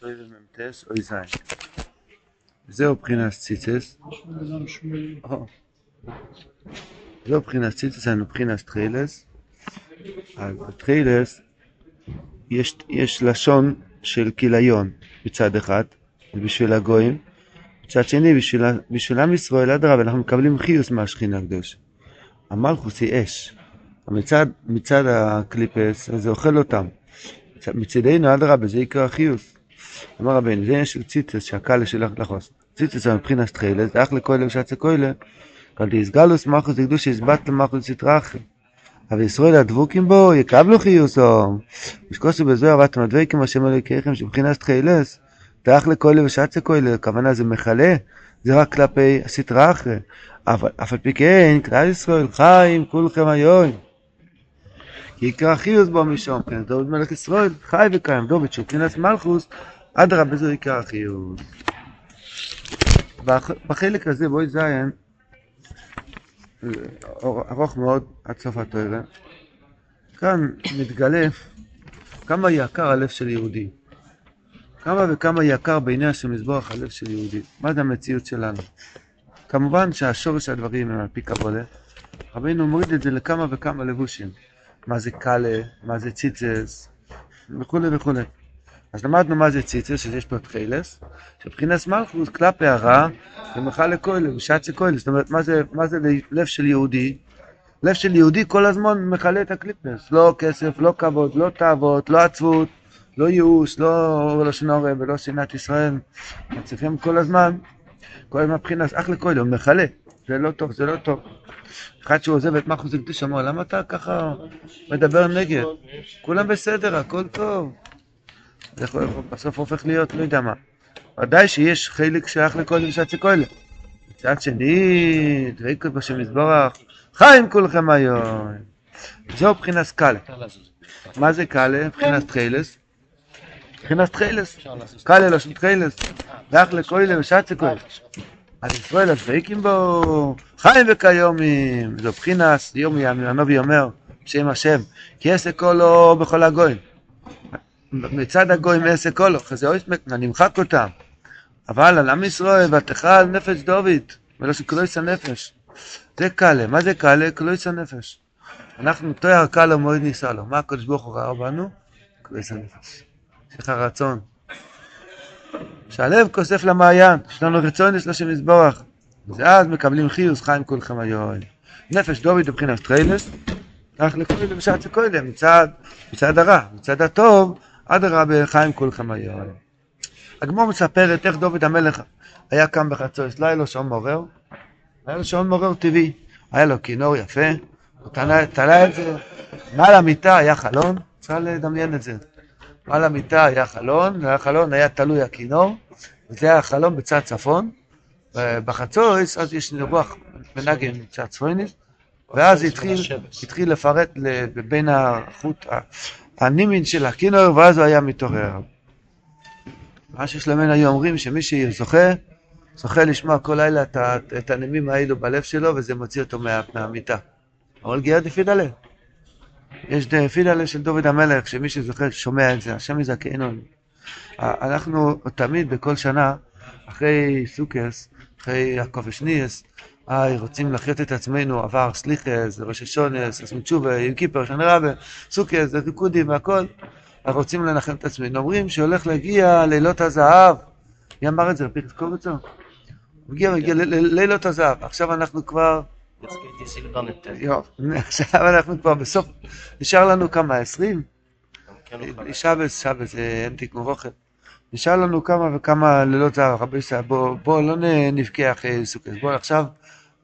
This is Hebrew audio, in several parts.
תוירה מ"ט אוי זין. זהו בחינת ציצס. זהו בחינת ציצס, אני בחינת תחילס. אז בתחילס יש, יש לשון של כיליון מצד אחד, בשביל הגויים. מצד שני, בשביל, בשביל עם ישראל, אדרבה, אנחנו מקבלים חיוס מהשכינה הקדושה. המלכוס היא אש. מצד, מצד הקליפס, זה אוכל אותם. מצדנו, אדרבה, זה עיקר החיוס. אמר רבינו, זה עניין של ציטס שהקל לשלח לחוס. ציטס זה מבחינת תחילת, זה אך לכוילה ושצה כוילה. כל דיסגלוס מלכוס דקדוש יסבת למלכוס סטרחי. אבל ישראל הדבוקים בו יקבלו חיוסו. ושקוסו בזוהר ואתם הדבקים השם אלוהיכם שבחינת תחילס. תאך לכוילה ושצה כוילה, הכוונה זה מכלה, זה רק כלפי אחרי. אבל אף על פי כן, כלל ישראל חיים כולכם היום. כי עיקר החיוס בו משום, כן, דוד מלך ישראל חי וקיים, דוד שהוא פרינס מלכוס, אדרבה זו עיקר החיוס. בחלק הזה בואי זיין, ארוך מאוד עד סוף התוארה, כאן מתגלה כמה יקר הלב של יהודי. כמה וכמה יקר בעיני השם מזבוח הלב של יהודי. מה זה המציאות שלנו? כמובן שהשורש הדברים הם על פי קבולה. רבינו מוריד את זה לכמה וכמה לבושים. מה זה קאלה, מה זה ציצס, וכולי וכולי. אז למדנו מה זה ציצס, שיש פה תחילס, שבחינס מלכוס כלפי הרע, ומחל לכוילה, ושצה כוילה. זאת אומרת, מה זה, מה זה לב של יהודי? לב של יהודי כל הזמן מכלה את הקליפס. לא כסף, לא כבוד, לא תאוות, לא עצבות, לא ייאוש, לא לשון הרע ולא שנאת ישראל. צריכים כל הזמן, כל הזמן בחינס אח לכוילה, הוא מכלה. זה לא טוב, זה לא טוב. אחד שהוא עוזב את מחוס הקדוש אמר, למה אתה ככה מדבר נגד? כולם בסדר, הכל טוב. בסוף הופך להיות לא יודע מה. ודאי שיש חלק שייך לכל ושצי כהלה. מצד שני, דבקות בשם יזברך, חיים כולכם היום. זהו מבחינת קאלה. מה זה קאלה? מבחינת תחילס. מבחינת תחילס. קאלה לשון תחילס. ואח לכהלה ושצי כהלה. אז ישראל הדבקים בו, חיים וכיומים, זו בחינס, יומי הנובי אומר, שם השם, כי עסק קולו בכל הגויים. מצד הגויים עסק קולו, חזה אויסמק, נמחק אותם. אבל על עם ישראל, ותאכל נפש דוד, ולא שקלויס הנפש. זה קלה, מה זה קלה? קלויס הנפש. אנחנו תואר קלה מועד ניסה לו. מה הקדוש ברוך הוא ראה בנו? קלויס הנפש. יש לך רצון. שהלב כוסף למעיין, יש לנו רצון יש לשם יזבורך. ואז מקבלים חיוס חיים כולכם היום. נפש דוד מבחינת טריילס, כך לכולי בשעת שקודם, מצד, מצד הרע, מצד הטוב, עד הרע בחיים כולכם היום. הגמור מספרת איך דוד המלך היה קם בחצור, היה לו שעון מעורר, היה לו שעון מעורר טבעי, היה לו כינור יפה, הוא תלה את זה, מעל המיטה היה חלון, צריך לדמיין את זה. על המיטה היה חלון, והחלון היה תלוי הכינור, וזה היה החלון בצד צפון. בחצויס, אז יש רוח מנגן מצד צפוניס, ואז התחיל, התחיל לפרט בין החוט, הנימין של הכינור, ואז הוא היה מתעורר. מה להם היו אומרים שמי שזוכה, זוכה לשמוע כל לילה את, הנימים האלו בלב שלו, וזה מוציא אותו מה, מהמיטה. אבל גאה דפידלה. יש פידלה של דוד המלך, שמי שזוכר שומע את זה, השם יזכנו. אנחנו תמיד בכל שנה, אחרי סוכס, אחרי יעקב ושניאס, היי, רוצים לחיות את עצמנו, עבר סליחס, ראש השונס, עשו תשובה, עם כיפר, שנה רבה, סוכס, ריקודים והכל, רוצים לנחם את עצמנו. אומרים שהולך להגיע לילות הזהב, מי אמר את זה? רבי קובצו? הגיע, הגיע לילות הזהב. עכשיו אנחנו כבר... עכשיו אנחנו כבר בסוף, נשאר לנו כמה, עשרים? שבס, שבס, אין תיקון רוחב. נשאר לנו כמה וכמה לילות ישראל, בואו לא נבכה אחרי סוכת, בואו עכשיו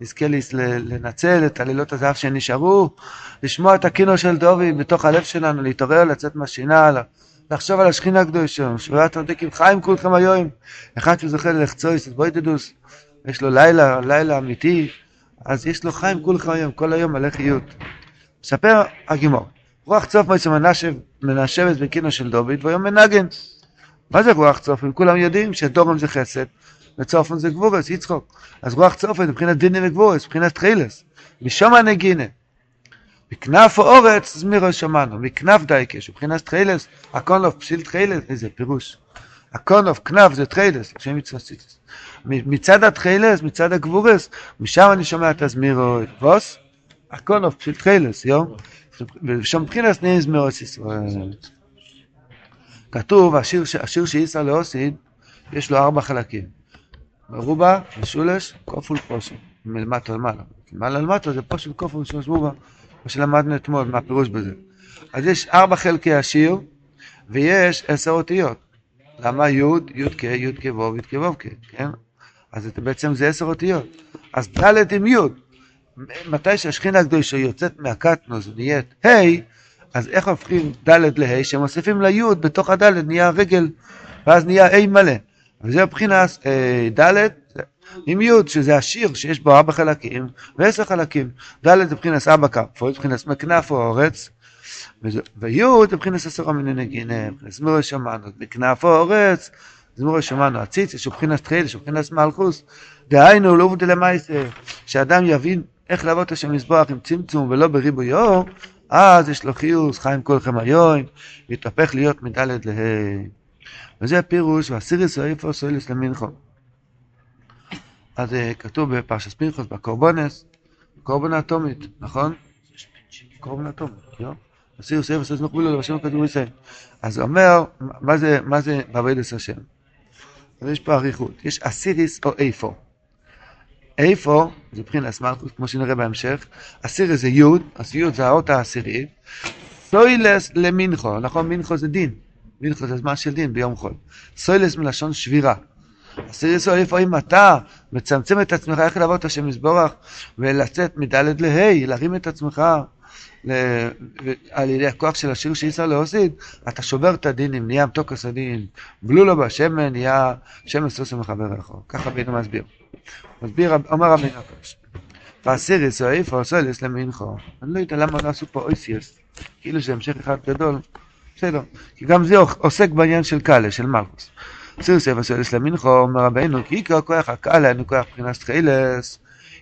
נזכה לנצל את הלילות הזהב שנשארו, לשמוע את הקינו של דובי בתוך הלב שלנו, להתעורר, לצאת מהשינה, לחשוב על השכינה הקדושה, שבועת הרדקים חיים כולכם היום, אחד שזוכה תדוס, יש לו לילה, לילה אמיתי, אז יש לו חיים כולך היום, כל היום מלא חיות. מספר הגימור, רוח צוף מועצה מנשבת בקינו של דוד, והיום מנגן. מה זה רוח צופן? כולם יודעים שדורם זה חסד, וצופן זה גבורס, יצחוק. אז רוח צופן מבחינת דיני וגבורס, מבחינת תחילס. משום הנגינה. מכנף האורץ זמירו שמענו, מכנף דייקש, מבחינת תחילס, הכל לא פשיל תחילס, איזה פירוש. הקונוף, כנף זה תחיילס, שם מצווסיס. מצד התחיילס, מצד הגבורס, משם אני שומע את הזמירו, ווס? הקונוף של תחיילס, יו? ושם מבחינס נהיה זמירוס ישראל. כתוב, השיר, השיר שאיסר לאוסיד, יש לו ארבע חלקים. מרובה, משולש, כופול פושל. מלמטה למעלה. למעלה למטה זה פושל כופול משולש מרובה, מה שלמדנו אתמול, מה הפירוש בזה. אז יש ארבע חלקי השיר, ויש עשר אותיות. למה י', י' כ', י' כ' ו', י' כ' ו' כ', כן? אז בעצם זה עשר אותיות. אז ד' עם י', מתי שהשכינה הקדושה יוצאת מהקטנוס ונהיית ה', אז איך הופכים ד' לה', שמוסיפים לי' בתוך הד' נהיה רגל, ואז נהיה ה' מלא. וזה מבחינת אה, ד' עם י', שזה השיר שיש בו ארבע חלקים ועשר חלקים. ד' זה מבחינת ארבע כפות, מבחינת מכנף או אורץ, וי' זה מבחינת עשרה מיני נגינה, זמור שמענו, בכנף או אורץ, זמור שמענו, הציץ, יש מבחינת תחיל, יש מבחינת מלכוס, דהיינו, לא עובדי למעשה, שאדם יבין איך לעבוד השם מזבוח עם צמצום ולא בריבוי אור, אז יש לו חיוס, חיים כולכם היום, יתהפך להיות מדלת לה'. וזה הפירוש, והסיריס איפה סוילס למנחו. אז אה, כתוב בפרשס פנחוס, בקורבונס, קורבן אטומית, נכון? קורבן אטומית, לא? הסיריס איפה סוילס מחבילו לבשם כתוב ישראל. אז אומר, מה זה, מה זה בעבודת השם? אז יש פה אריכות, יש אסיריס או איפה. איפה, זה מבחינת סמרטוס, כמו שנראה בהמשך, אסיריס זה יוד, אז יוד זה האות העשירית, סוילס למנחו, נכון? מנחו זה דין. מלכות זה זמן של דין ביום חול. סוילס מלשון שבירה. אסיריס איפה אם אתה מצמצם את עצמך, איך לעבוד את השם מזבורך ולצאת מדלת לה', להרים את עצמך. על ידי הכוח של השיר שאיסר להוסיד, אתה שובר את הדינים, נהיה מתוקס הדין, בלו לו בשמן, נהיה שמן סוסו מחבר רחוב. ככה בינו מסביר. מסביר, אומר רבינו הקדוש. ואסיריס איפה סוילס למנחו. אני לא יודע למה לא עשו פה אויסיוס, כאילו זה המשך אחד גדול. בסדר, כי גם זה עוסק בעניין של קאלה, של מלכוס. סיר ספר של אסלמינכו, אומר רבינו, כי עיקר כוח הקאלה, אינו כוח מבחינת תחילס,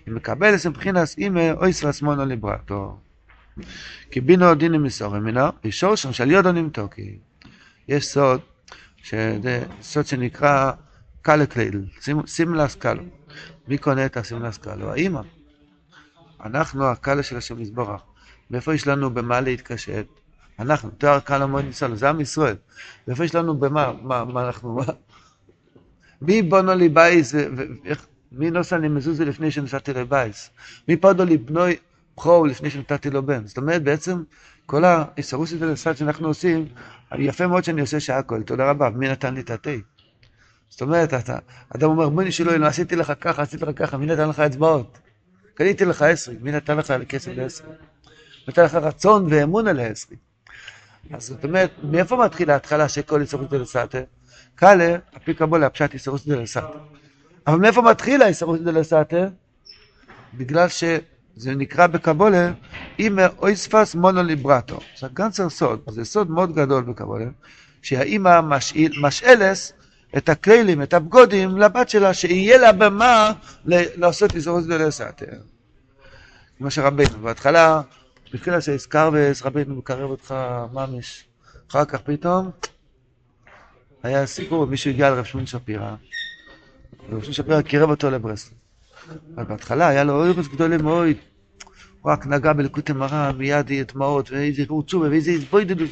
אם מקבל אסם מבחינת אימא, אוי סרסמונו ליברטו. כי בינו דינים מסורים מינו, שם של יודו נמתוקי. יש סוד, שזה סוד שנקרא קאלה קליידל, סימלס קאלו. מי קונה את הסימלס קאלו? האימא. אנחנו הקאלה של השם יזבורך. מאיפה יש לנו במה להתקשט? אנחנו, תואר קל המועד ניסון, זה עם ישראל. ואיפה יש לנו, במה, מה, מה אנחנו, מה? מי בונו לי בייס, מי נוסע לי מזוזה לפני שנסעתי לבייס? מי פודו לי בנוי בכור לפני שנתתי לו בן? זאת אומרת, בעצם, כל האיסרוסית ולסד שאנחנו עושים, יפה מאוד שאני עושה שעה כל, תודה רבה, מי נתן לי את התה? זאת אומרת, אתה, אדם אומר, בואי נשאלו, לא עשיתי לך ככה, עשיתי לך ככה, מי נתן לך אצבעות? קניתי לך עשרי, מי נתן לך כסף לעשרי? נתן לך רצון ואמון על העשרי. אז זאת אומרת, מאיפה מתחילה ההתחלה של כל איסרוס דלסתר? קאלה, הפי קבולה, הפשט איסרוס דלסתר. אבל מאיפה מתחילה איסרוס דלסתר? בגלל שזה נקרא בקבולה, אימא אויספס מונוליברטו. זה גנצר סוד, זה סוד מאוד גדול בקבולה, שהאימא משאלס את הכלים, את הבגודים, לבת שלה, שיהיה לה במה לעשות איסרוס דלסתר. כמו שרבינו, בהתחלה בתחילה שהזכר רבינו מקרב אותך ממש. אחר כך פתאום היה סיפור, מישהו הגיע לרב שמואל שפירא, ורב שמואל שפירא קירב אותו לברסלב. אבל בהתחלה היה לו אוירוס גדולים מאוד. הוא רק נגע בלקוטי מראה, מיד דמעות, ואיזה רוצובה, ואיזה התבוידדות,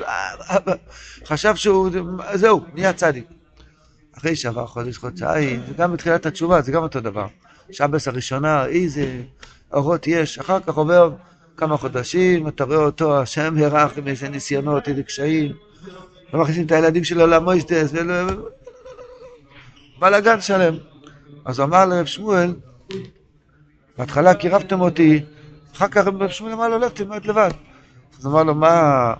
חשב שהוא, זהו, נהיה צדיק. אחרי שעבר חודש, חודשיים, וגם בתחילת התשובה, זה גם אותו דבר. שבס הראשונה, איזה אורות יש, אחר כך עובר כמה חודשים, אתה רואה אותו, השם הרח עם איזה ניסיונות, איזה קשיים, ומכניסים את הילדים שלו למויסטס, בלאגן שלם. אז אמר לרב שמואל, בהתחלה קירבתם אותי, אחר כך שמואל אמר לו, לך תלמד לבד. אז אמר לו, מה,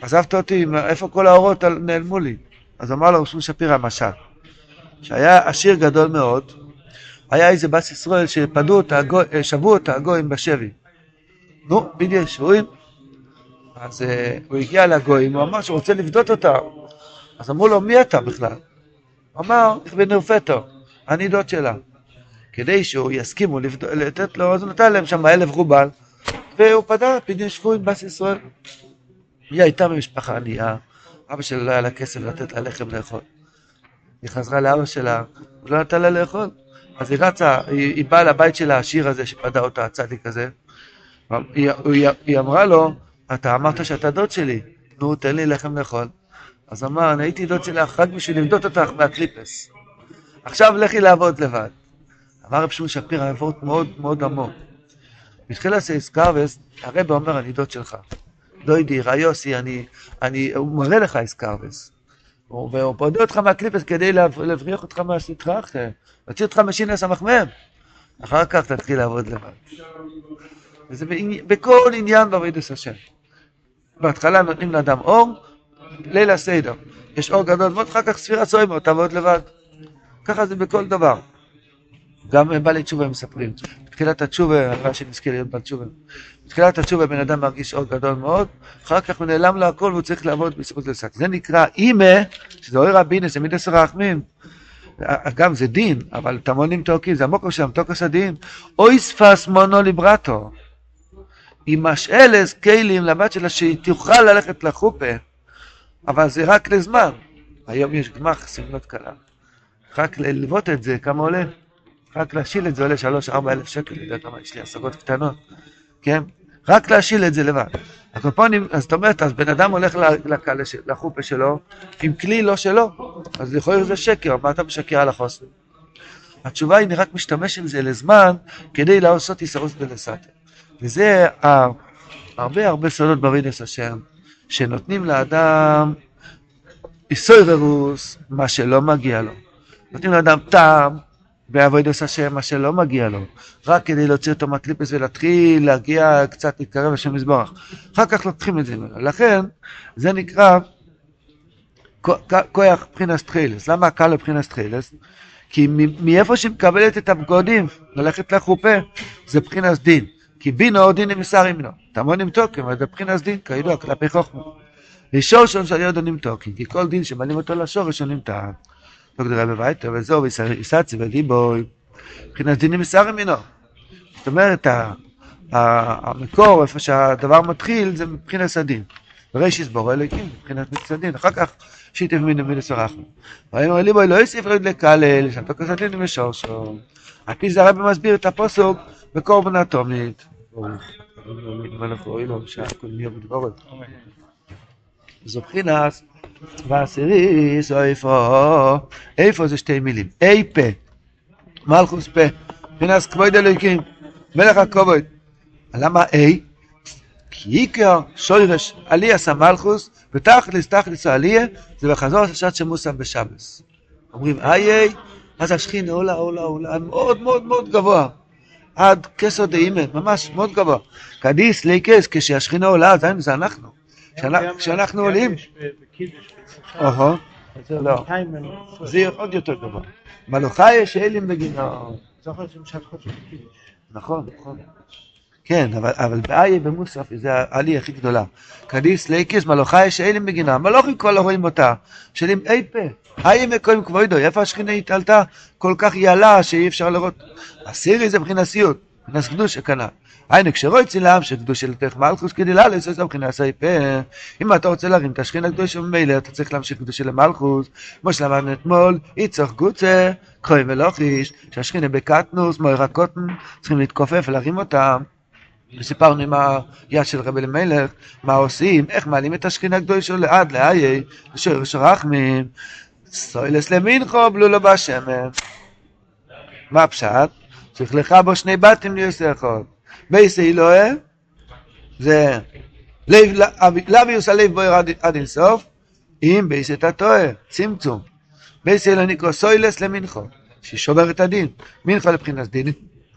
עזבת אותי, איפה כל האורות נעלמו לי? אז אמר לו שמואל שפירא משל, שהיה עשיר גדול מאוד, היה איזה בת ישראל שפדו אותה, שבו אותה הגויים בשבי. נו, בדיוק, שבויים. אז uh, הוא הגיע לגויים, הוא אמר שהוא רוצה לפדות אותה. אז אמרו לו, מי אתה בכלל? הוא אמר, איך בנרפטו, אני דוד שלה. כדי שהוא יסכימו לתת לו, אז הוא נתן להם שם אלף רובל, והוא פדה פדיון שבויים בס ישראל. היא הייתה במשפחה ענייה, אבא שלו לא היה לה כסף לתת לה לחם לאכול. היא חזרה לאבא שלה, הוא לא נתן לה לאכול. אז היא רצה, היא, היא באה לבית של העשיר הזה שפדה אותה, הצדיק הזה. היא, היא, היא אמרה לו, אתה אמרת שאתה דוד שלי, נו, תן לי לחם לאכול. אז אמר, אני הייתי דוד שלך רק בשביל לבדות אותך מהקליפס. עכשיו לכי לעבוד לבד. אמר רב שמואל שפירא, עבוד מאוד מאוד עמוק. בתחילת סייסקרבס, הרב אומר, אני דוד שלך. דוידי, ראיוסי, אני, אני, הוא מראה לך איסקרבס. והוא פודה אותך מהקליפס כדי להבריח אותך מהסטרא אחר, להוציא אותך משינס המחמם. אחר כך תתחיל לעבוד לבד. וזה בכל עניין בעבודת השם. בהתחלה נותנים לאדם אור, ליל הסדר. יש אור גדול מאוד, אחר כך ספירת סוימר, תעבוד לבד. ככה זה בכל דבר. גם בעלי תשובה מספרים. בתחילת התשובה, הלוואי שנזכה להיות בעל תשובה. בתחילת התשובה בן אדם מרגיש אור גדול מאוד, אחר כך הוא נעלם לו הכל והוא צריך לעבוד של שק. זה נקרא אימה, שזה אוי רבינס, זה מידס רחמים. אגב, זה דין, אבל תמונים תוקים, זה המוקר שם, תוקס הדין. אוי ספס מונו ליברטו. היא משאלס כלים לבת שלה שהיא תוכל ללכת לחופה, אבל זה רק לזמן. היום יש גמח סמלות קלה. רק ללוות את זה, כמה עולה? רק להשיל את זה עולה שלוש, ארבע אלף שקל, יודע כמה, יש לי השגות קטנות, כן? רק להשיל את זה לבד. הקופונים, אז זאת אומרת, אז בן אדם הולך לחופה שלו עם כלי לא שלו, אז להיות שזה שקר, מה אתה משקר על החוסן? התשובה היא, אני רק משתמש עם זה לזמן כדי לעשות איסרוס בלסתר. וזה הרבה הרבה סודות ברידס השם, שנותנים לאדם איסוירוס, מה שלא מגיע לו. נותנים לאדם טעם בעבודת השם, מה שלא מגיע לו, רק כדי להוציא אותו מהקליפס ולהתחיל להגיע קצת להתקרב לשם מזבורך. אחר כך לוקחים את זה ממנו. לכן, זה נקרא כוח מבחינת תחילס. למה קל מבחינת תחילס? כי מאיפה שהיא מקבלת את הבגודים, ללכת לחופה, זה מבחינת דין. כי בינו דין נמסרים לו. תמונים תוקם, זה מבחינת דין, כידוע, כלפי חוכמה. ושורשון של יודונים תוקם, כי כל דין שמעלים אותו לשורש הוא נמתן. לא גדולה בביתו, וזהו, ויסצי וליבוי, מבחינת דינים מסערים מינו. זאת אומרת, המקור, איפה שהדבר מתחיל, זה מבחינת הדין. בראשיס בורא אלוקים, מבחינת מצדין, אחר כך שיתף מינו מינו סרחנו. ויאמר ליבוי לא יוסיף עוד לקלל, שאתו כסדין ומשורשו. על פי זה הרבי מסביר את הפוסוק בקורבן אטומית. זו בחינת ועשירי איפה, איפה זה שתי מילים, אי פה, מלכוס פה, מבחינת כבוד אלוהיקים, מלך הכבוד. למה אי? כי עיקר שוירש עליאס המלכוס, ותכלס תכלס העלייה, זה בחזור השעת שמוסם בשבס. אומרים איי איי, אז השכינה עולה עולה עולה, מאוד מאוד מאוד גבוה. עד כסר דאימן, ממש מאוד גבוה. קדיס ליקס, כשהשכינה עולה, זה אנחנו. כשאנחנו עולים... לא. זה עוד יותר גבוה. מלוכה יש אלים בגינו. נכון, נכון. כן, אבל באיה במוסף זה העלי הכי גדולה. קדיס ליקיס מלוכה יש אלים בגינה. מלוכים כבר לא רואים אותה. שואלים אי פה. איה מקוים כבודו. איפה השכינה התעלתה? כל כך יעלה שאי אפשר לראות. הסירי זה מבחינת סיוט. מבחינת קדוש כנ"ל. היינו כשרואי צילם שקדוש של תך מלכוס כדי לעלות זה מבחינת סייפה אם אתה רוצה להרים את השכין הקדוש ממילא אתה צריך להמשיך קדוש של מלכוס כמו שלמדנו אתמול יצוך גוצה קרוי ולוחיש שהשכינה בקטנוס מויר הקוטן צריכים להתכופף ולהרים אותם. וסיפרנו עם היד של רבי למלך מה עושים איך מעלים את השכין הקדוש שלו עד לאיי לשורש רחמים סוילס למינכו בלו לו בשמן. מה הפשט? צריך לך בו שני בתים ליוסי אחד בייס אלוהה זה לביוס הלב בוער עד אינסוף אם בייס את הטועה, צמצום. בייס אלוהה נקרא סוילס למנחו, ששובר את הדין. מנחו לבחינת דין,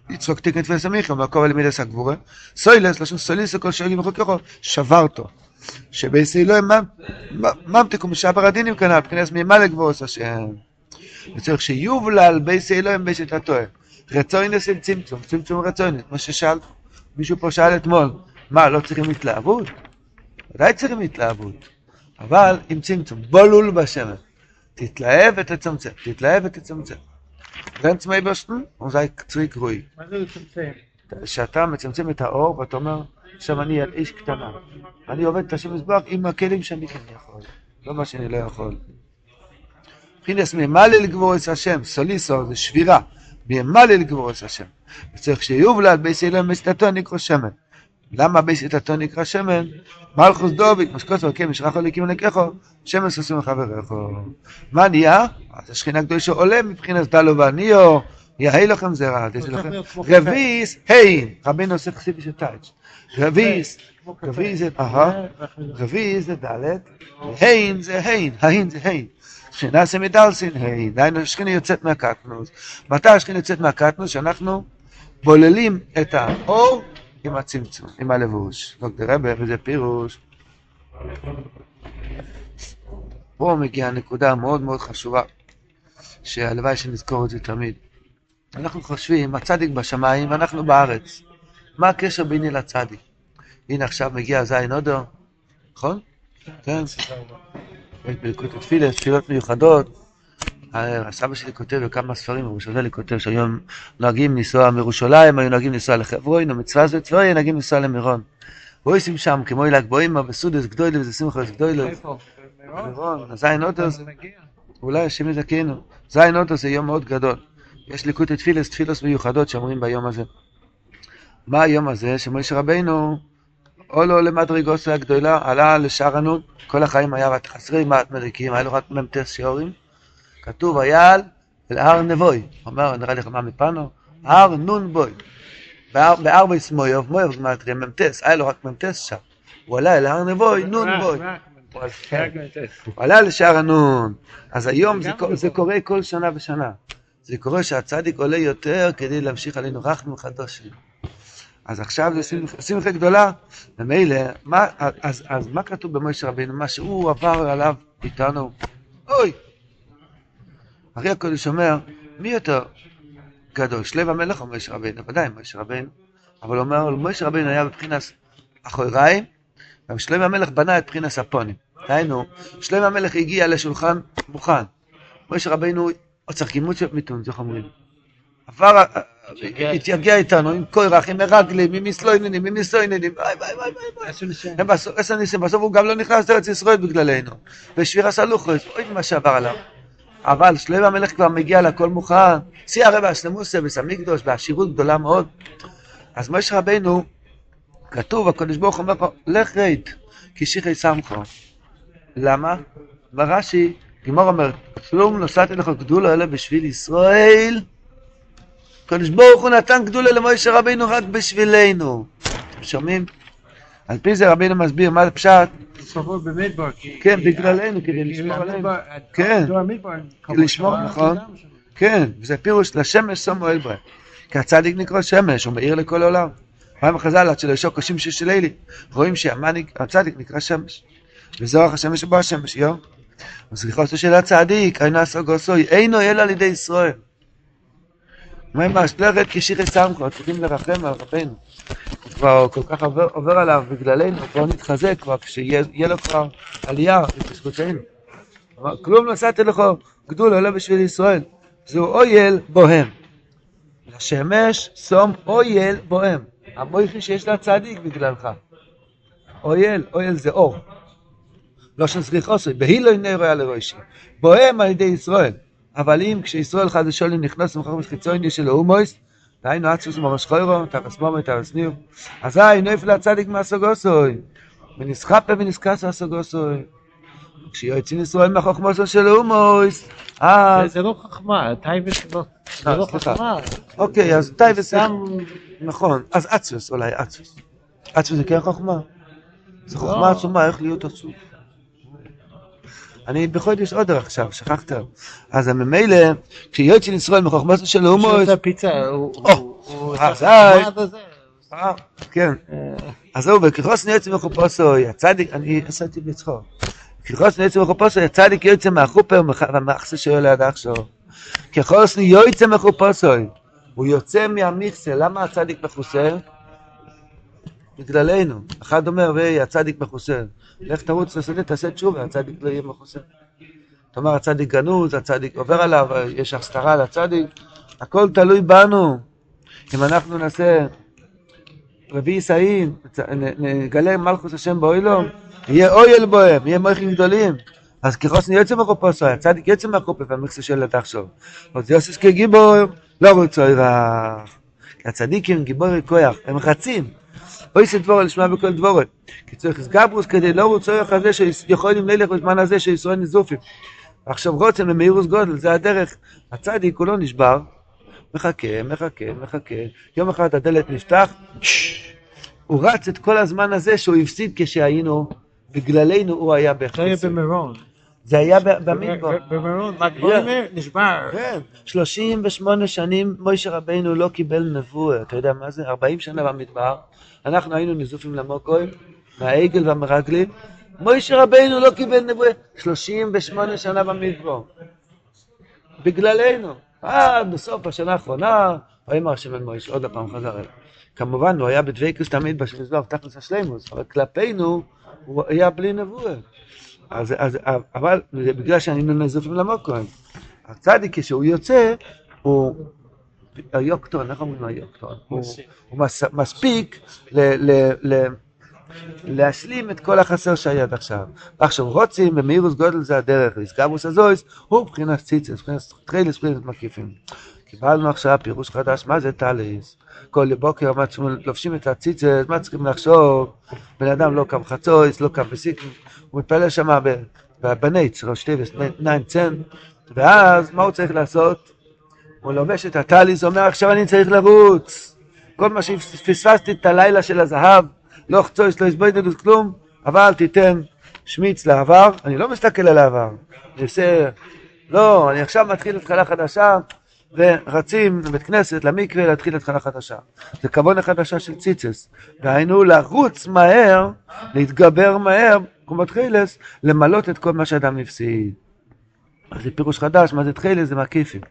יצחוק תיקן תפס המיכו, מהקור אל מידס הגבורה. סוילס, לשון סוליס הכל שרגים וחוק יכול, שברתו. שבייס אלוהה ממתיקו משבר הדינים כנ"ל, מבחינת מימה לגבורס השם. וצריך שיובלל בייס אלוהים בייס את הטועה. רצוינס עם צמצום, צמצום רצוינס, כמו ששאלת. מישהו פה שאל אתמול, מה, לא צריכים התלהבות? ודאי צריכים התלהבות, אבל עם צמצום, בולול בשמן. תתלהב ותצמצם, תתלהב ותצמצם. רן צמאי בשטן, זה קצרי קרוי. מה זה לצמצם? שאתה מצמצם את האור ואתה אומר, עכשיו אני על איש קטנה. אני עובד את השם מזבח עם הכלים שאני כן יכול, לא מה שאני לא יכול. מבחינת ממלא לגבורס השם, סוליסו זה שבירה, ממלא לגבורס השם. וצריך שיובלד בייס אילם מסתתו נקרא שמן. למה בייס איתתו נקרא שמן? מלכוס דוד, משקוס ורקם משרחו לקים לקחו, שמן סוסים לחבריך. מה נהיה? אז השכינה הקדושה עולה מבחינת דלו ועניו, יהי לכם זרע, רביס, היי, רבינו עושה חסידי של טייץ', רביס, רביס זה, אהה, רביס זה ד', הין זה הין, ההין זה הין. שכינה זה מדלסין הין, דהיינו השכינה יוצאת מהקטנוס. מתי השכינה יוצאת מהקטנוס? שאנחנו בוללים את האור עם הצמצום, עם הלבוש. דוקטור רבי, וזה פירוש. פה מגיעה נקודה מאוד מאוד חשובה, שהלוואי שנזכור את זה תמיד. אנחנו חושבים, הצדיק בשמיים ואנחנו בארץ. מה הקשר ביני לצדיק? הנה עכשיו מגיע זין הודו, נכון? כן. יש בליקוד התפילה, תפילות מיוחדות. הסבא שלי כותב בכמה ספרים, לי כותב שהיום נוהגים לנסוע מירושלים, היו נוהגים לנסוע לחברון, או מצווה זו צבאי, נוהגים לנסוע למירון. ועושים שם, כמו אילק בוימה, בסודס גדוילה, וזה שמחה גדוילה. מירון, זין הודו, אולי השם יזכנו. זין הודו זה יום מאוד גדול. יש ליקוטי תפילס, תפילוס מיוחדות שאומרים ביום הזה. מה היום הזה? שמשה רבינו עולו למדרגוסו הגדולה, עלה לשער הנון, כל החיים היה חסרי מריקים, היה לו רק מ"ט שיעורים. כתוב אייל אל הר נבוי, אומר, נראה לך מה מפנו? הר נון בוי. בארבע סמויוב, מויוב גמטריה מ"ט, היה לו רק מ"ט שם. הוא עלה אל הר נבוי, נון בוי. הוא עלה לשער הנון. אז היום זה קורה כל שנה ושנה. זה קורה שהצדיק עולה יותר כדי להמשיך עלינו רחמים חדושים. אז עכשיו זה שמחה גדולה, ומילא, אז, אז מה כתוב במשה רבינו? מה שהוא עבר עליו איתנו, אוי! הרי הקודש אומר, מי יותר גדול, שלב המלך או משה רבינו? ודאי משה רבינו, אבל הוא אומר, משה רבינו היה בבחינת אחוריים, ושלב המלך בנה את בחינת הפונים. דהיינו, שלב המלך הגיע לשולחן מוכן. משה רבינו צריך גימות של מיתון, איך אומרים? עבר, התייגע איתנו עם קורח, עם מרגלים, עם מסלויננים, עם מסלויננים, וואי וואי וואי וואי. עשו ניסים, בסוף הוא גם לא נכנס לארץ ישראל בגללנו. ושביר עשה לוחס, אוי מה שעבר עליו. אבל שלמה המלך כבר מגיע לכל מוכן, שיא הרי באסלמוסה, בסמיקדוש, בעשירות גדולה מאוד. אז משה רבנו, כתוב, הקדוש ברוך הוא אומר לו, לך רד, כי שיחי סמכו. למה? ברש"י, גמור אומר, כלום נוסעתי לך גדולה אלא בשביל ישראל. הקדוש ברוך הוא נתן גדולה למשה רבינו רק בשבילנו. אתם שומעים? על פי זה רבינו מסביר מה זה פשט. כן, בגללנו, כדי לשמור עלינו. כן, כדי לשמור, נכון. כן, וזה פירוש לשמש שמו אל בהם. כי הצדיק נקרא שמש, הוא מאיר לכל העולם. פעם חז"ל עד שלא ישוק קשים של לילי, רואים שהצדיק נקרא שמש. וזרח השמש שבו השמש, יום. וסליחותו של הצדיק, אינו הסוגוסוי, אינו אלא על ידי ישראל. מה עם השלכת כשיחי סמכו, צריכים לרחם על רבנו. כבר כל כך עובר, עובר עליו בגללנו, כבר נתחזק כבר, כשיהיה לו כבר עלייה בזכותנו. כלום נשאתי לך גדול עולה בשביל ישראל. זהו אויל בוהם. לשמש שום אויל בוהם. המויכי שיש לה צדיק בגללך. אויל, אויל זה אור. לא של זריחוסי, בהילוי נרו היה לראשי. בוהם על ידי ישראל. אבל אם כשישראל חד ושולים נכנס למחר חיצוני של האומויס, דהיינו עצוס ממש חוירו, תרס מומי, תרס ניר, אזי נפל הצדיק מהסוגוסוי, ונסחפה ונסקס הסוגוסוי. כשיועצים ישראל מהחוכמוסו של האומויס, אז... זה לא חכמה, טייבס לא, זה לא חכמה. אוקיי, אז טייבס... נכון, אז עצוס אולי, עצוס. עצוס זה כן חוכמה? זה חוכמה עצומה, איך להיות עצוב. אני בחודש אודר עכשיו, שכחת. אז ממילא, כשיוצא ישראל מחוכמתו של הומוס... שהוא פיצה, הוא... כן. אז זהו, וככוס יוצא מחופוסוי, הצדיק, אני עשיתי בצחוק. ככוס יוצא מחופוסוי, הצדיק יוצא מהחופר והמחסה שואל ליד שלו. ככוס יוצא מחופוסוי, הוא יוצא מהמכסה, למה הצדיק מכוסה? בגללנו. אחד אומר, ויי, הצדיק מכוסה. לך תרוץ לשדה, תעשה תשובה, הצדיק לא יהיה מכוסה. אתה אומר, הצדיק גנוז, הצדיק עובר עליו, יש הסתרה לצדיק, הכל תלוי בנו. אם אנחנו נעשה רביעי סעים, נגלה מלכוס השם באוילום, יהיה אויל בוהם, יהיה מויכים גדולים. אז כחוסן יוצא מחופוסו, הצדיק יוצא מהחופה והמכסה שלו תחשוב. אז יוסס כגיבור לא רוצה. כי הצדיקים גיבורי כוח, הם רצים. אוי דבורה לשמוע בכל דבורה. כי צריך גברוס כדי לא רוצה רך הזה שיכולים ללך בזמן הזה שישראל נזופים. עכשיו רוצים למהירוס גודל, זה הדרך. הצדיק הוא לא נשבר, מחכה, מחכה, מחכה. יום אחד הדלת נפתח, הוא רץ את כל הזמן הזה שהוא הפסיד כשהיינו, בגללנו הוא היה זה היה. במירון. זה היה במדבר. ל"ג בעומר נשבר. כן, 38 שנים מוישה רבינו לא קיבל נבואה, אתה יודע מה זה? 40 שנה במדבר, אנחנו היינו נזופים למוקוים, מהעגל והמרגלים, מוישה רבינו לא קיבל נבואה, 38 שנה במדבר, בגללנו. אה, בסוף השנה האחרונה, ויאמר השם אל מוישה, עוד פעם חזר אליו. כמובן, הוא היה בדבקוס תמיד במזבח, תכלס השלימוס, אבל כלפינו הוא היה בלי נבואה. אז, אז, אבל זה בגלל שהיינו נזופים למוקוים. הצדיק כשהוא יוצא, הוא היוקטון, איך אומרים היוקטון? הוא, הוא מס, מספיק ל, ל, ל, להשלים את כל החסר שהיה עד עכשיו. עכשיו רוצים, במהירוס גודל זה הדרך, איסגבוס הזויס, הוא מבחינת ציצס, מבחינת טריילס, מבחינת מקיפים. קיבלנו עכשיו פירוש חדש, מה זה טליס? כל בוקר לובשים את הציצס, מה צריכים לחשוב? בן אדם לא קם חצויס, לא קם בסיק, הוא מתפלל שם בניץ, ראש טבעס, ניין צן, ואז מה הוא צריך לעשות? הוא לובש את הטליס, אומר עכשיו אני צריך לרוץ. כל מה שפספסתי את הלילה של הזהב, לא חצויס, לא הסבוידדוס, כלום, אבל תיתן שמיץ לעבר, אני לא מסתכל על העבר, אני עושה, לא, אני עכשיו מתחיל התחלה חדשה, ורצים לבית כנסת, למקווה, להתחיל התחלה חדשה. זה כוונה חדשה של ציצס. דהיינו, לרוץ מהר, להתגבר מהר, כמו תחילס, למלות את כל מה שאדם הפסיד. אז זה פירוש חדש, מה זה תחילס? זה מקיפים.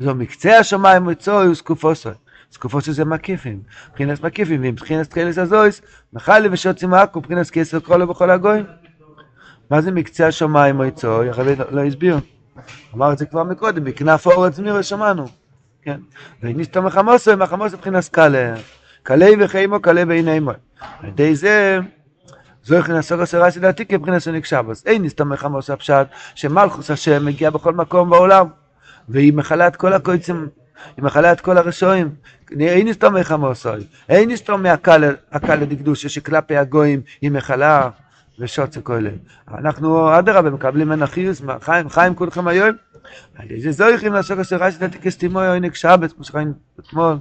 זו מקצה השמיים מצוי וסקופוסוי. סקופוסוי זה מקיפים. מבחינת מקיפים, ומבחינת תחילס הזויס, מחלי ושוצים עכו, מבחינת כסר כל בכל הגויים. מה זה מקצה השמיים מצוי? הרבי לא- לא הסביר. אמר את זה כבר מקודם, בכנף האורץ מירה שמענו. כן. וניסתום מחמוסו, מחמוסו מבחינת קלה. קלה וחיימו, קלה בעיני מו. על ידי זה, זו יכולה סוג הסרה סדעתי כבחינת סוניק שבוס. אין נסתום מחמוסו הפשט, שמלכוס השם מגיע בכל מקום בעולם, והיא מכלה את כל הקויצים, היא מכלה את כל הרשועים. אין נסתום מחמוסו, אין נסתום מהקלה דקדושה שכלפי הגויים היא מכלה. ושוצה כאלה. אנחנו אדרבה מקבלים ממנה חיוס, חיים, חיים כולכם היום. על איזה זויכים לעסוק אשר רשת עתיקס תימו עונג שבת, כמו שראינו אתמול,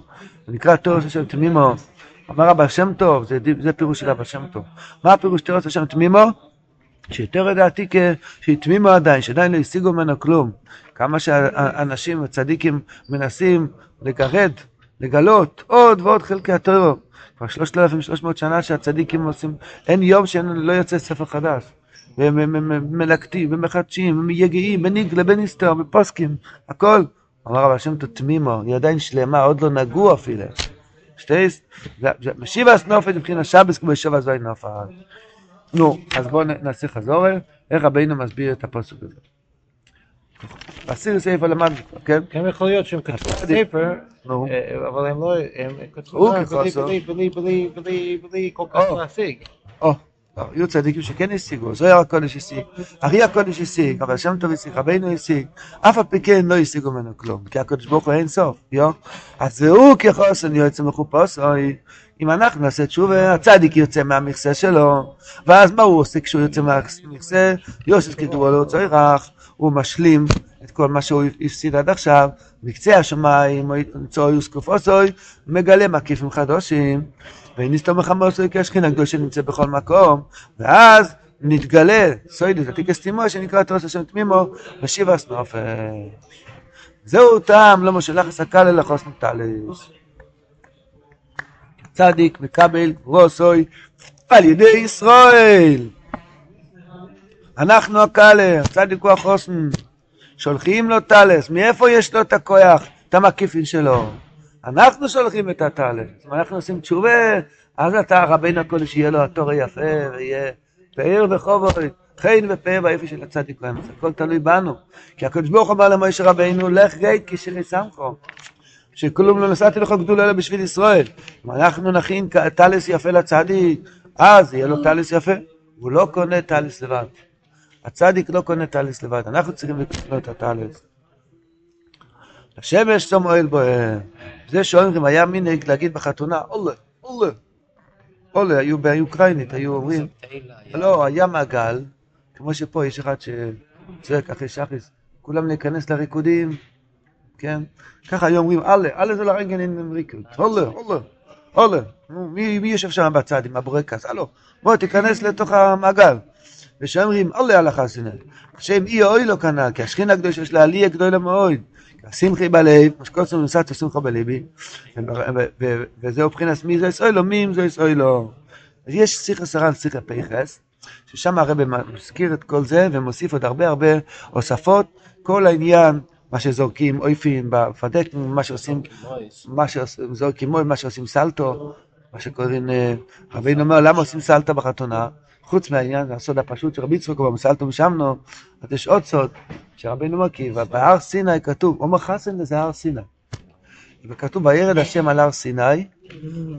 זה נקרא תורס השם תמימו. אמר רבא שם טוב, זה, זה פירוש של רבא שם טוב. מה הפירוש תורס השם תמימו? שיותר לדעתי שהתמימו עדיין, שעדיין לא השיגו ממנו כלום. כמה שאנשים הצדיקים מנסים לגרד, לגלות עוד ועוד חלקי התורה. כבר 3,300 שנה שהצדיקים עושים, אין יום שלא יוצא ספר חדש. והם מלקטים ומחדשים ומייגעים בין איגלה בין נסתר ופוסקים, הכל. אמר רב השם תמימו, היא עדיין שלמה, עוד לא נגעו אפילו. שטייס, משיבה הסנופת מבחינת שבס כמו ישב הזוי נופת. נו, אז בואו נעשה חזור, איך רבינו מסביר את הפסוק הזה. הסיר ספר למדנו כבר, כן? גם יכול להיות שהם כתבו ספר. אה, אבל הם לא, הם כתבו בלי. בלי, בלי, בלי, בלי, בלי כל כך. להשיג. או, לא, יהיו צדיקים שכן השיגו, זוהר הקודש השיג, אחי הקודש השיג, אבל שם טוב השיג, רבינו השיג, אף על פי כן לא השיגו ממנו כלום, כי הקודש ברוך הוא אין סוף, יו? אז והוא כחוסן יוצא מחופש, אוי, אם אנחנו נעשה תשובה, הצדיק יוצא מהמכסה שלו, ואז מה הוא עושה כשהוא יוצא מהמכסה? יוסף כתבו לו צוירח, הוא משלים את כל מה שהוא הפסיד עד עכשיו, מקצה השמיים, צוי וסקופוסוי, מגלה מקיפים חדושים. ונסתום מחמוסוי כשכינה הקדושה נמצא בכל מקום, ואז נתגלה סוידס עתיקס תימו שנקרא תרוס השם תמימו ושיבה סנופש. זהו טעם לא מושלח הסקל אלא חוסן טלס. צדיק מקבל רוסוי על ידי ישראל. אנחנו הקלה, צדיק הוא החוסן. שולחים לו טלס, מאיפה יש לו את הכוח, את המקיפין שלו? אנחנו שולחים את הטלס, אנחנו עושים תשובה, אז אתה רבינו הקודש יהיה לו התור היפה, ויהיה פאר וחובוי, חן ופאר באיפה של הצדיק באמצע, הכל תלוי בנו. כי הקדוש ברוך אמר למשה רבינו, לך גייט כשירי סמכו. שכלום לא נשאתי לך גדול אלא בשביל ישראל. אם אנחנו נכין טלס יפה לצדיק, אז יהיה לו טלס יפה. הוא לא קונה טלס לבד. הצדיק לא קונה טליס לבד, אנחנו צריכים לקנות את הטליס. השמש צום אוהל בוהם. זה שאומרים, היה מנהג להגיד בחתונה, עולה, עולה. עולה, היו באוקראינית, היו אומרים, לא, היה מעגל, כמו שפה יש אחד שצועק אחרי שחריס, כולם להיכנס לריקודים, כן? ככה היו אומרים, עלה, עלה זה לרגן עם ריקוד, עולה. נו, מי מי יושב שם בצד עם הבורקס? הלו, בוא תיכנס לתוך המעגל. ושאומרים, עולה על החסנה. השם אי אוי לא כנ"ל, כי השכינה הקדושה יש לה עלייה גדולה מאוד. שמחי בלב, כמו שכל עצמם נוסעת שמחה ו- וזהו מבחינת מי זה ישראלו, מי אם זה ישראלו. אז יש שיחה סרן, שיחה פייחס, ששם הרב מזכיר את כל זה ומוסיף עוד הרבה הרבה הוספות, כל העניין, מה שזורקים אויפים בפדק, מה שעושים, מה שזורקים מוי, מה שעושים סלטו, מה שקוראים, אה, רבינו אומר, למה עושים סלטה בחתונה? חוץ מהעניין, הסוד הפשוט של רבי יצחק, במסלטו ושמנו, אז יש עוד סוד, שרבינו אומר, כי בהר סיני כתוב, עומר חסן זה הר סיני. וכתוב, וירד השם על הר סיני,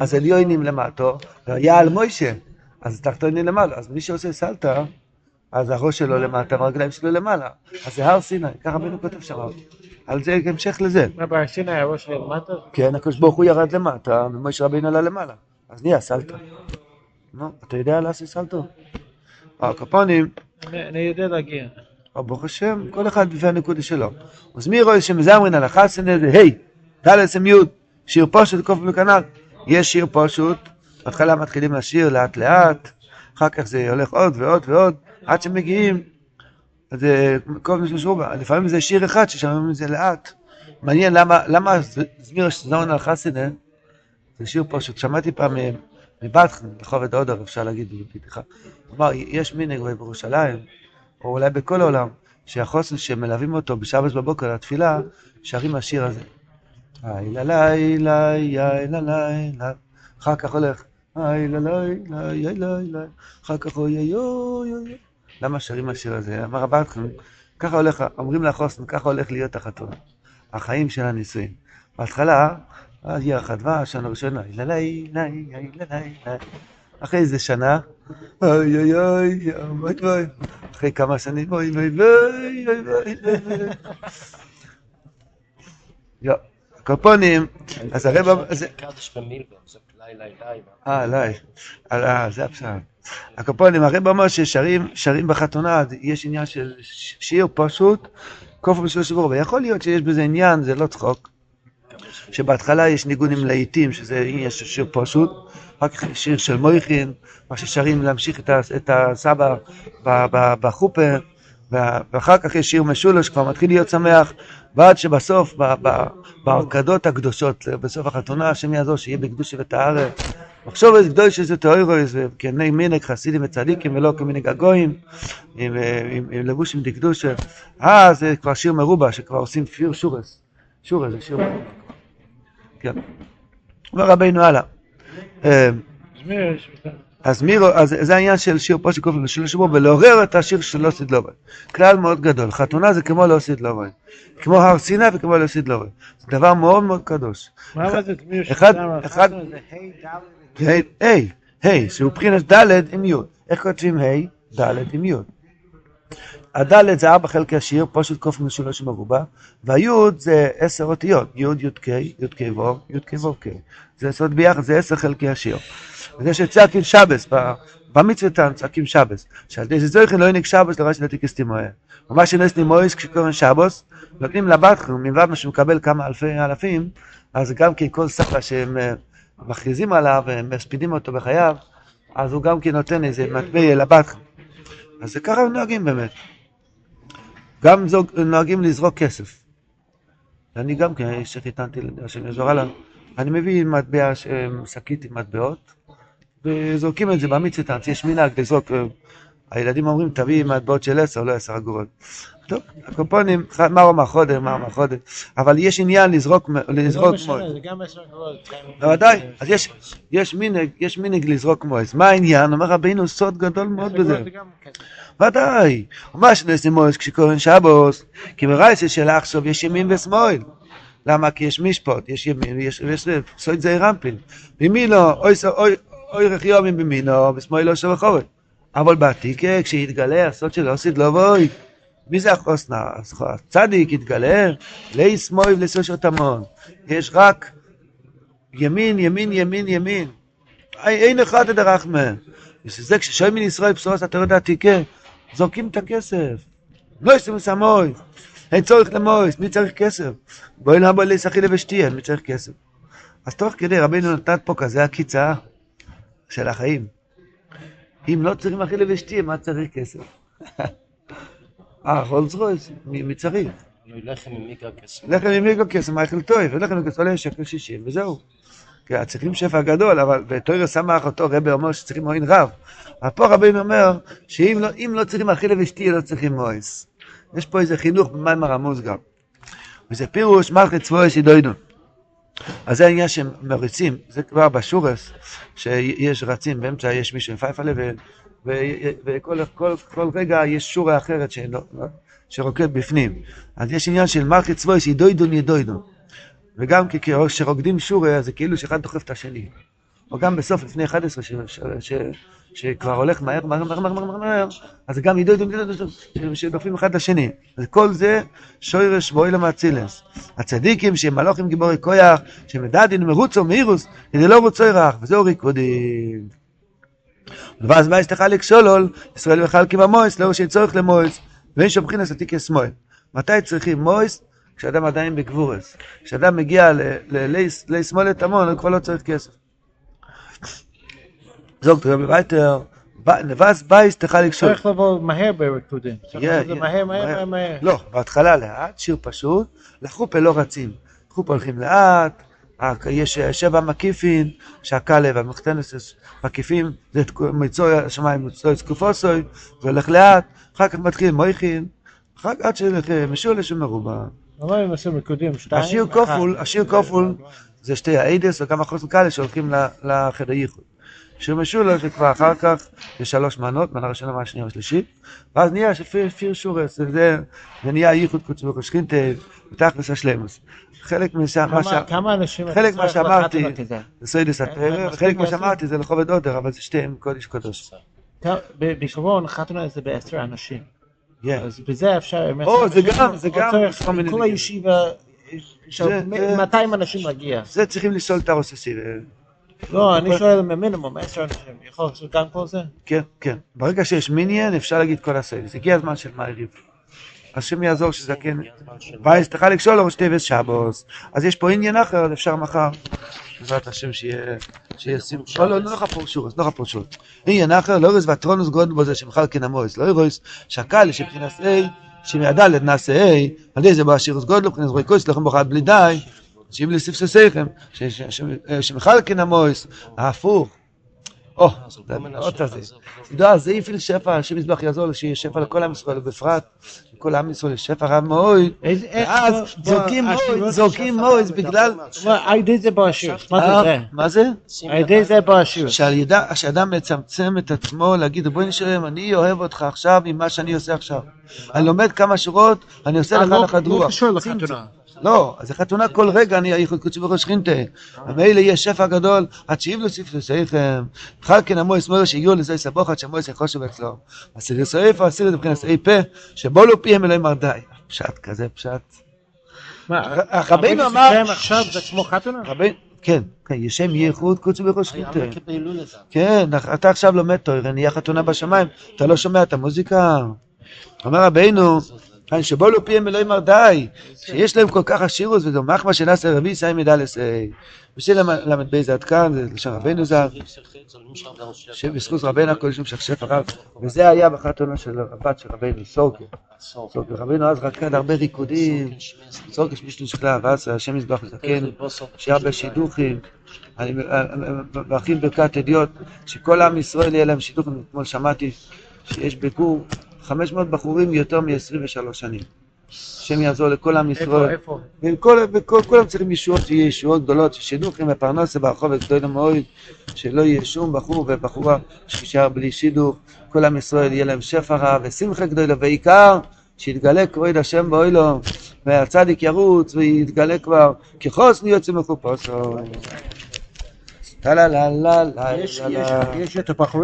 אז עליונים למטו, והיה על מוישה, אז תחתונים למעלה. אז מי שעושה סלטה, אז הראש שלו למטה והרגליים שלו למעלה. אז זה הר סיני, ככה רבינו כותב שם. על זה המשך לזה. מה בהר סיני הראש למטה? כן, הקדוש ברוך הוא ירד למטה, ומשה רבינו עלה למעלה. אז נהיה סלטה. נו, אתה יודע לעשות סלטו? הקופונים, אני אני יודע להגיע. או ברוך השם, כל אחד לפי הנקודה שלו. אז מי רואה שמזמרין על החסנה זה היי, ד' סם י', שיר פשוט קוף וכנ"ל. יש שיר פשוט, בהתחלה מתחילים לשיר לאט לאט, אחר כך זה הולך עוד ועוד ועוד, עד שמגיעים, אז זה כל מיני שרובה. לפעמים זה שיר אחד ששומעים את זה לאט. מעניין למה, למה זמיר זמרין על חסנה זה שיר פשוט. שמעתי פעם אה, מבטחן, ברחוב הודו, אפשר להגיד בבדיחה. הוא אמר, יש מנהג בירושלים, או אולי בכל העולם, שהחוסן שמלווים אותו בשבת בבוקר לתפילה, שרים השיר הזה. לילה לילה לילה לילה, אחר כך הולך, לילה לילה לילה לילה, אחר כך אוי אוי אוי אוי. למה שרים השיר הזה? אמר הבטחן, ככה הולך, אומרים לחוסן, ככה הולך להיות החתונה. החיים של הנישואים. בהתחלה, אז ירח הדבש, שנה ראשונה, לילה לילה לילה לילה. אחרי איזה שנה, אוי אוי אוי, אוי אוי, אחרי כמה שנים, אוי אוי אוי אוי אוי אוי. קופונים, אז הרב. אה, לי, אה, זה הפשט. הקופונים, הרב אומר ששרים שרים בחתונה, יש עניין של שיר פשוט, כופר בשביל שבוע, ויכול להיות שיש בזה עניין, זה לא צחוק, שבהתחלה יש ניגון עם להיטים, שזה של שיר פשוט, אחר כך שיר של מויכין, מה ששרים להמשיך את את הסבא ב- ב- בחופה, וה- ואחר כך יש שיר משולש, כבר מתחיל להיות שמח, ועד שבסוף, ב- ב- בהרקדות הקדושות, בסוף החתונה, השם יעזור שיהיה בקדושה וטהרה. מחשוב איזה גדול שזה תאוירויס, וכני מנהג חסידים וצדיקים ולא כמנהג הגויים, עם, עם, עם לבוש עם דקדושה. אה, זה כבר שיר מרובע, שכבר עושים פיר שורס. שורס זה שיר מרובע. כן. אומר רבינו הלאה. אה, אז מי, רוא- אז זה העניין של שיר פה שקוף של שבוע, ולעורר את השיר של לא סדלובי. כלל מאוד גדול. חתונה זה כמו לא סדלובי. כמו הר סיני וכמו לא סדלובי. זה דבר מאוד מאוד קדוש. מה זה זמיר אחד-? אחד- היי היי, שהוא מבחינת ד' עם י'. איך כותבים היי? ד' עם י'. הד' זה ארבע חלקי השיר, פשוט קוף משולש מרובע, והי' זה עשר אותיות, י', י' ק', י' ק' ו', י' ק' ו' ק'. זה סוד ביחד, זה עשר חלקי השיר. וזה שצעקים שבס, ב- במצוותם צעקים שבס. שעל ידי זה זוכן לא ינק שבס לרשת לתיקס תימוהה. ומה שנס נימויס כשקוראים שבוס, נותנים לבטחר, מלבד מה שמקבל כמה אלפי אלפים, אז גם כן כל סבא שהם אה, מכריזים עליו ומספידים אותו בחייו, אז הוא גם כן נותן איזה מטבע לבטחר. אז זה ככה נוהגים באמת. גם זוג, נוהגים לזרוק כסף. אני גם כן, שחיתנתי, השם יעזור הלאה, אני מביא מטבע, ש- שקית עם מטבעות, וזורקים את זה במצווה, יש מנהג לזרוק, אה, הילדים אומרים, תביא מטבעות של עשר, לא עשר אגורות. טוב, הקופונים, מה רמה חודר, מה רמה חודר, אבל יש עניין לזרוק, זה לא לזרוק משנה, מועד. זה גם עשר קולות. בוודאי, אז יש, יש מנהג, מנהג לזרוק מועד. מה העניין? אומר רבינו, סוד גדול מאוד בזה. ודאי. ומה שנעשה מויס כשקוראים שבוס? כי ברייסה של עכשיו יש ימין ושמאל. למה? כי יש משפוט, יש ימין ויש סויד זה רמפין. אוי ס- אוי- אוי רך יומים בימינו, ושמאלו של חורת. אבל בעתיקה, כשיתגלה הסוד של אוסיד לא בוי, מי זה החוסנה? הצדיק יתגלה, לי שמאל ולסושות המון. יש רק ימין, ימין, ימין, ימין. אין אחד דרחמה. בשביל זה מן ישראל בשורות התורה עתיקה, זורקים את הכסף. לא יסתמו סמוי. אין צורך למויס, מי צריך כסף? בואי נבוא להיסחי לבשתיין, מי צריך כסף? אז תוך כדי רבינו נתן פה כזה עקיצה של החיים. אם לא צריכים אכילה ושתייה, מה צריך כסף? אה, רולס רויס, מי צריך? לחם עם מיגה כסף. לחם עם מיגה כסף, מה יאכל טוב, ולחם עם כסף עולה שקל שישים, וזהו. כי צריכים שפע גדול, אבל בתוירה שמח אותו רבי אומר שצריכים מועין רב. אבל פה רבינו אומר שאם לא, לא צריכים אכילה ושתייה, לא צריכים מויס. יש פה איזה חינוך במים הרמוז גם. וזה פירוש מלכי צבועי סידוידון. אז זה העניין שהם מריצים, זה כבר בשורס, שיש רצים, באמצע יש מישהו עם פייפלה, וכל כל, כל רגע יש שורה אחרת שרוקד בפנים. אז יש עניין של מלכי צבוי שידוידון ידוידון. וגם כשרוקדים שורה, זה כאילו שאחד דוחף את השני. או גם בסוף, לפני 11, ש, ש, ש, שכבר הולך מהר, מהר, מהר, מהר, מהר, מהר, אז גם ידו ידו ידו, שדופים אחד לשני. וכל זה שוירש בוילם אצילס. הצדיקים שהם מלוכים גיבורי כויח, שמדדין מרוצו מאירוס, כדי לא רוצו ירח, וזהו ריקודים. ואז מה יש לך לקשולול, ישראל מחלקים המויס, לאור שאין צורך למויס, ואין שם בחינס עתיקי שמאל. מתי צריכים מויס? כשאדם עדיין בגבורס. כשאדם מגיע ללי שמאלת המון, הוא כבר לא צריך כסף. זוגת רבי וייטר, נבז בייס תוכל לקשור. צריך לבוא מהר בריקודים. מהר, מהר, מהר. לא, בהתחלה לאט, שיר פשוט, לחופה לא רצים. לחופה הולכים לאט, יש שבע מקיפין, שהכלב, המחתנס מקיפים, זה מצוי השמיים, מצוי סקופוסוי, זה הולך לאט, אחר כך מתחיל מויכין, אחר כך עד שמשולש ומרובע. למה הם עושים ריקודים? שתיים? השיר כופול, השיר כופול זה שתי האידס וכמה חוסן כאלה שהולכים לחדר ייחוד. שיר משולש זה כבר אחר כך, יש שלוש מנות, מנה ראשונה, מנה שנייה ושלישית, ואז נהיה שפיר שורס, זה, נהיה ייחוד קוצבו קושכינטה, ותכלס השלמוס. חלק מה חלק מה שאמרתי זה סוידס התרא, וחלק מה שאמרתי זה לכובד עודר, אבל זה שתיהם קודש קודש. בעיקרון חתונה זה בעשר אנשים. אז בזה אפשר... או, זה גם, זה גם. כל הישיבה, 200 אנשים מגיע. זה צריכים לשאול את הרוססי. לא, אני שואל ממינימום, עשר אנשים. יכול לעשות גם כל זה? כן, כן. ברגע שיש מיניאן, אפשר להגיד כל הסיידס. הגיע הזמן של מעריב. השם יעזור שזה כן... וייס תוכל לקשור לו שתי ושבוס. אז יש פה עניין אחר, אפשר מחר. בעזרת השם שיהיה סיום. לא, לא, לא חפור שורס, לא חפור שורס. עניין אחר, לא רויס והטרונוס גודל בו זה שמחל כן המויס. לא רויס שהקל שבחינת A, שמיידלת נעשה A, על ידי זה בא שירוס גודל, מבחינת רואי כוס, לכם בוחד בלי די. שאם לספססיכם, שמחל כן המויס, ההפוך. או, עוד הזה. לא, זה יפיל שפע, השם יזבח יעזור שיהיה שפע לכל עם ישראל, ובפרט לכל עם ישראל יש שפע רב מאוד. ואז זורקים מויז, זורקים מויז בגלל... הידי זה בשיר, מה זה זה? מה זה? הידי זה בשיר. שאדם מצמצם את עצמו להגיד, בואי נשאר, אני אוהב אותך עכשיו עם מה שאני עושה עכשיו. אני לומד כמה שורות, אני עושה לך נחת רוח. לא אז החתונה כל רגע אני קודשי ברוך שכינתה. ומילא יש שפע גדול, עד שיב לו סיפלו סייכם. בכלל כן המויס מויס שהגיעו לזה סבוך עד שהמויס יחושו אצלו. אסירי סויפה, אסירי מבחינת אי פה, שבו לא פיהם אלוהים מרדי. פשט כזה פשט. רבינו אמר... עכשיו זה כמו חתונה? כן, כן, יש שם ייחוד קודשי ברוך שכינתה. כן, אתה עכשיו לומד תוירה, נהיה חתונה בשמיים, אתה לא שומע את המוזיקה? אומר רבינו, שבו לא פיהם אלוהים מרדי, שיש להם כל כך עשירוס וזו מחמא שנעשה רבי מדע לסי. בשביל למד בייזה עד כאן, זה לשון רבנו זר, שבזכות רבנו הכל שם שכשף הרב, וזה היה בחתונה של הבת של רבנו, סורקה. סורקה, רבנו אז רקד הרבה ריקודים, סורקה שמישהו שכלה, ואז השם יזבח לזקן, שיהיה הרבה שידוכים. אני מאחים ברכת אדיוט, שכל עם ישראל יהיה להם שידוכים, אתמול שמעתי שיש בגור 500 בחורים יותר מ-23 שנים. השם יעזור לכל עם ישראל. איפה? איפה? וכולם צריכים ישועות, שיהיה ישועות גדולות, ששידוכים ופרנסה ברחוב וגדול מאוד, שלא יהיה שום בחור ובחורה שישאר בלי שידוך. כל עם ישראל יהיה להם שפע רב ושמחה גדולה, ועיקר שיתגלה כבוד השם באוילו, והצדיק ירוץ ויתגלה כבר כחוסן יוצא מחופשו. יש את הבחורים